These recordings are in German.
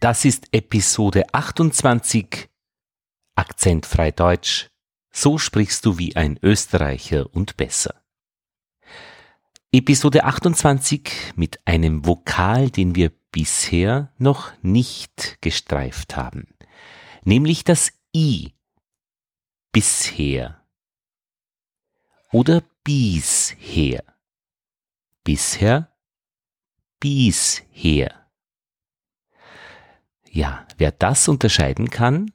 Das ist Episode 28 Akzentfrei Deutsch. So sprichst du wie ein Österreicher und besser. Episode 28 mit einem Vokal, den wir bisher noch nicht gestreift haben, nämlich das I bisher oder bisher. Bisher, bisher. Ja, wer das unterscheiden kann,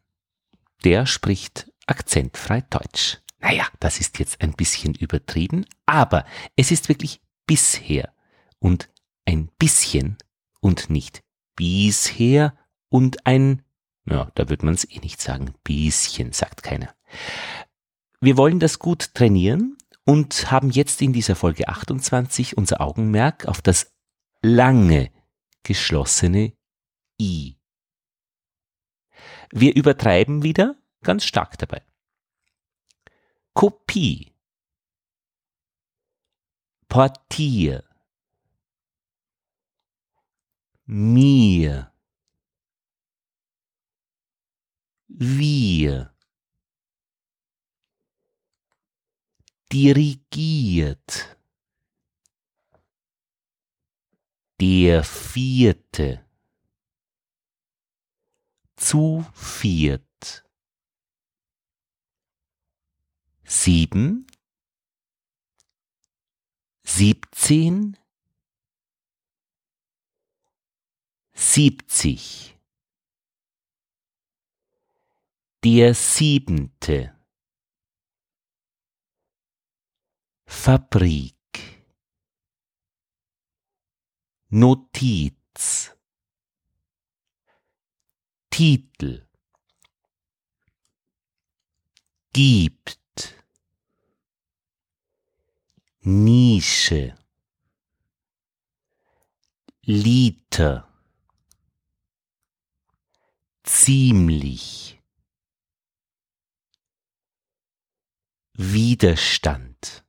der spricht akzentfrei Deutsch. Naja, das ist jetzt ein bisschen übertrieben, aber es ist wirklich bisher und ein bisschen und nicht bisher und ein, ja, da wird man es eh nicht sagen, bisschen, sagt keiner. Wir wollen das gut trainieren und haben jetzt in dieser Folge 28 unser Augenmerk auf das lange geschlossene I wir übertreiben wieder ganz stark dabei. Kopie. Portier. Mir. Wir. Dirigiert. Der vierte zu viert. Sieben, siebzehn, siebzig. Der siebente. Fabrik. Notiz. Titel. Gibt. Nische. Liter. Ziemlich. Widerstand.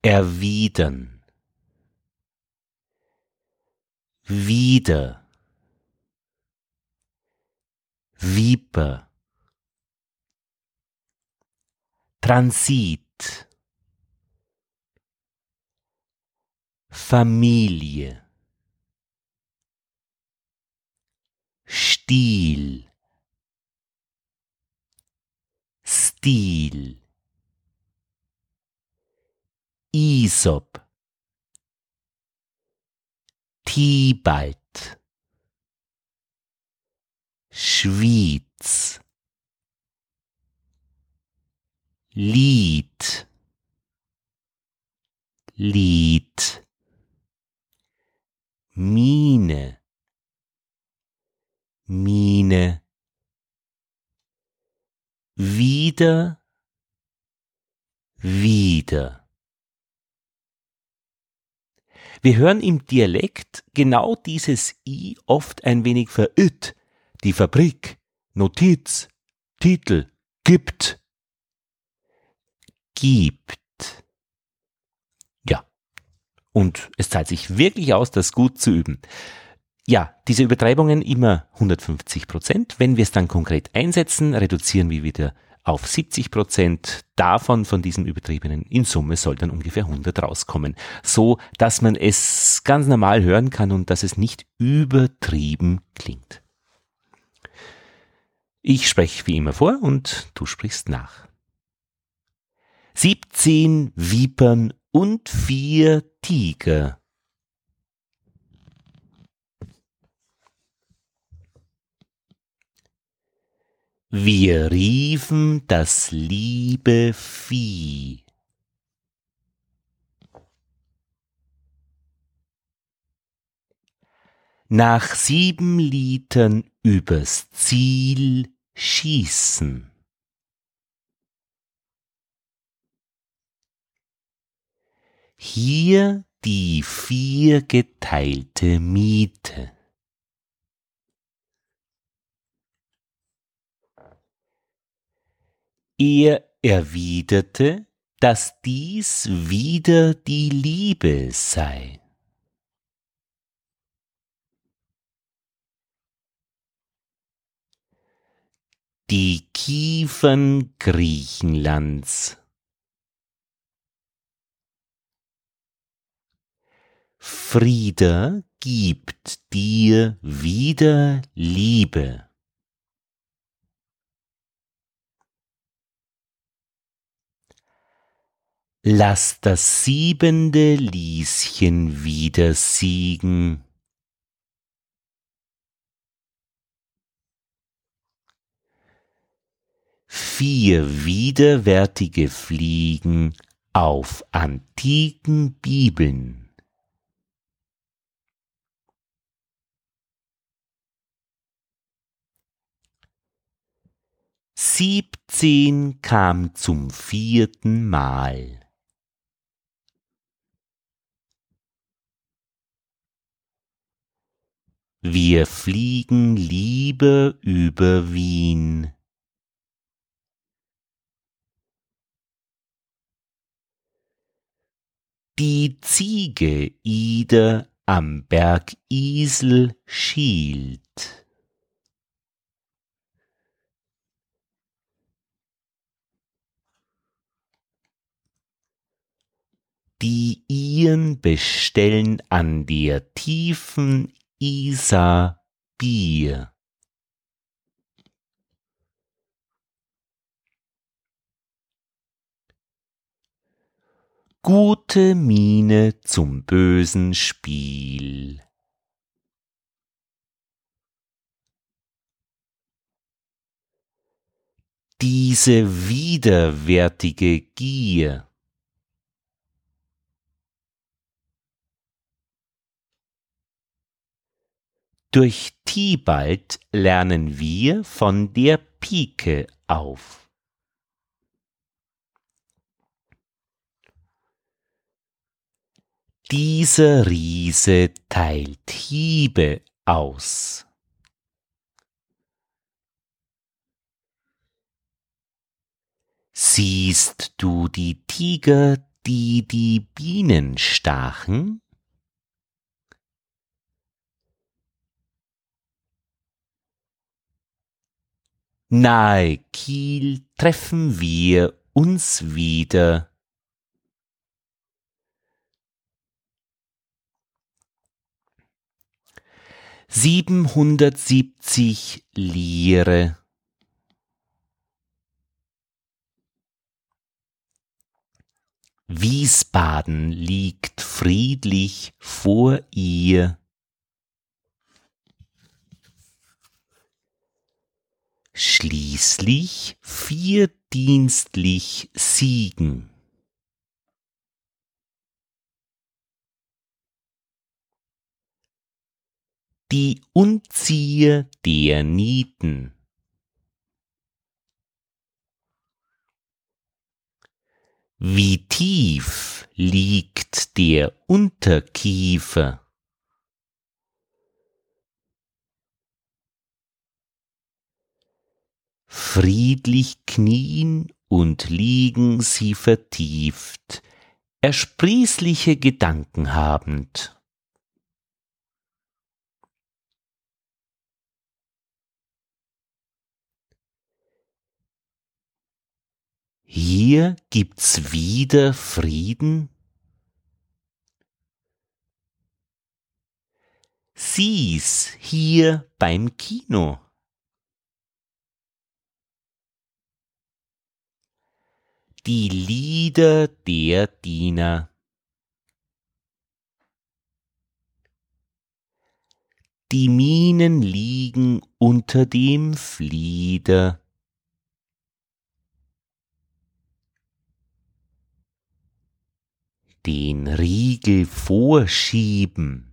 Erwidern. Wieder Viper. Transit. Familie. Stil. Stil. Isop. Tibalt Schwyz. Lied. Lied. Mine. Mine. Wieder. Wieder. Wir hören im Dialekt genau dieses i oft ein wenig verirrt die Fabrik, Notiz, Titel, gibt, gibt. Ja. Und es zahlt sich wirklich aus, das gut zu üben. Ja, diese Übertreibungen immer 150 Prozent. Wenn wir es dann konkret einsetzen, reduzieren wir wieder auf 70 Prozent davon, von diesem Übertriebenen. In Summe soll dann ungefähr 100 rauskommen. So, dass man es ganz normal hören kann und dass es nicht übertrieben klingt. Ich spreche wie immer vor und du sprichst nach. 17 Vipern und vier Tiger. Wir riefen das liebe Vieh. Nach sieben Litern übers Ziel schießen. Hier die vier geteilte Miete. Er erwiderte, dass dies wieder die Liebe sei. Die Kiefern Griechenlands. Friede gibt dir wieder Liebe. Lass das siebende Lieschen wieder siegen. Vier widerwärtige Fliegen auf antiken Bibeln. Siebzehn kam zum vierten Mal. Wir fliegen lieber über Wien. Die Ziege Ida am Berg Isel schielt. Die Iren bestellen an der tiefen Isar Bier. Gute Miene zum bösen Spiel. Diese widerwärtige Gier Durch Tibalt lernen wir von der Pike auf. Dieser Riese teilt Hiebe aus. Siehst du die Tiger, die die Bienen stachen? Nahe Kiel treffen wir uns wieder. Siebenhundertsiebzig Lire. Wiesbaden liegt friedlich vor ihr. schließlich vierdienstlich siegen. Die Unziehe der Nieten. Wie tief liegt der Unterkiefer? friedlich knien und liegen sie vertieft, ersprießliche Gedanken habend. Hier gibt's wieder Frieden. Sieh's hier beim Kino. die Lieder der Diener. Die Minen liegen unter dem Flieder. Den Riegel vorschieben.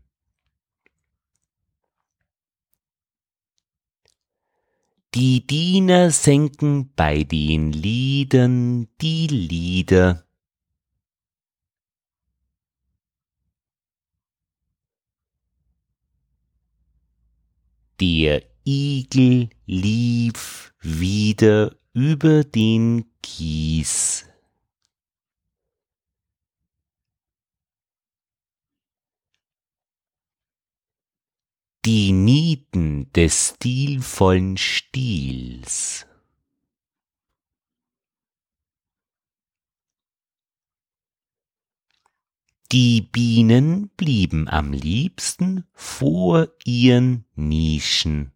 Die Diener senken bei den Liedern die Lieder. Der Igel lief wieder über den Kies. Die Nieten des stilvollen Stils. Die Bienen blieben am liebsten vor ihren Nischen.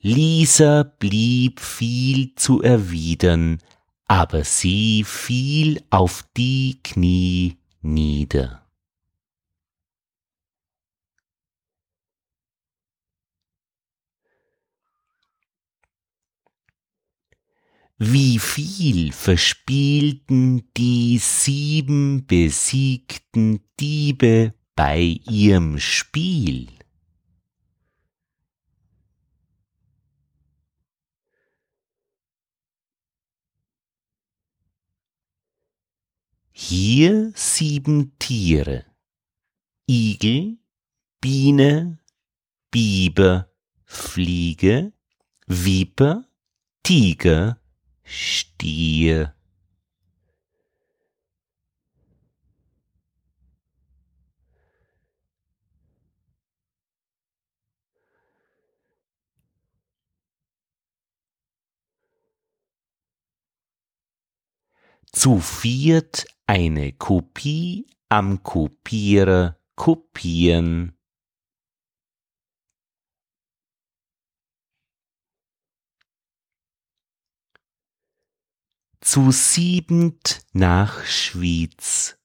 Lisa blieb viel zu erwidern, aber sie fiel auf die Knie nieder. Wie viel verspielten die sieben besiegten Diebe bei ihrem Spiel? Hier sieben Tiere. Igel, Biene, Biber, Fliege, Viper, Tiger, Stier. Zu viert eine Kopie am Kopierer kopieren. Zu siebend nach Schwyz.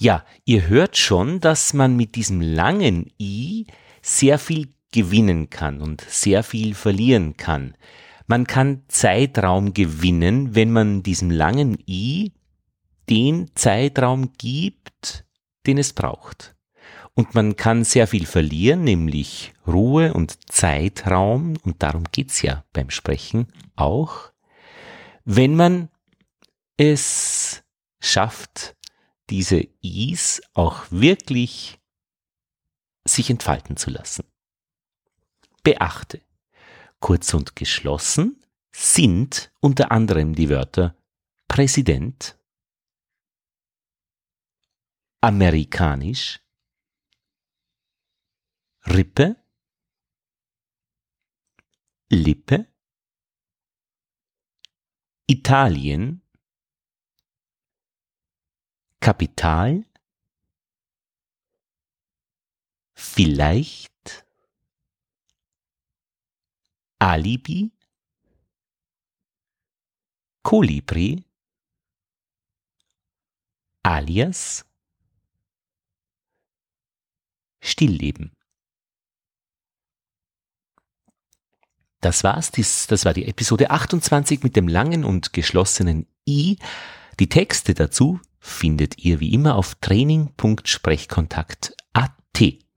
Ja, ihr hört schon, dass man mit diesem langen i sehr viel gewinnen kann und sehr viel verlieren kann. Man kann Zeitraum gewinnen, wenn man diesem langen i den Zeitraum gibt, den es braucht. Und man kann sehr viel verlieren, nämlich Ruhe und Zeitraum, und darum geht's ja beim Sprechen auch, wenn man es schafft, diese Is auch wirklich sich entfalten zu lassen. Beachte, kurz und geschlossen sind unter anderem die Wörter Präsident, amerikanisch, Rippe, Lippe, Italien, Kapital, vielleicht, Alibi, Kolibri, alias, Stillleben. Das war's, dies, das war die Episode 28 mit dem langen und geschlossenen I. Die Texte dazu findet ihr wie immer auf training.sprechkontakt.at.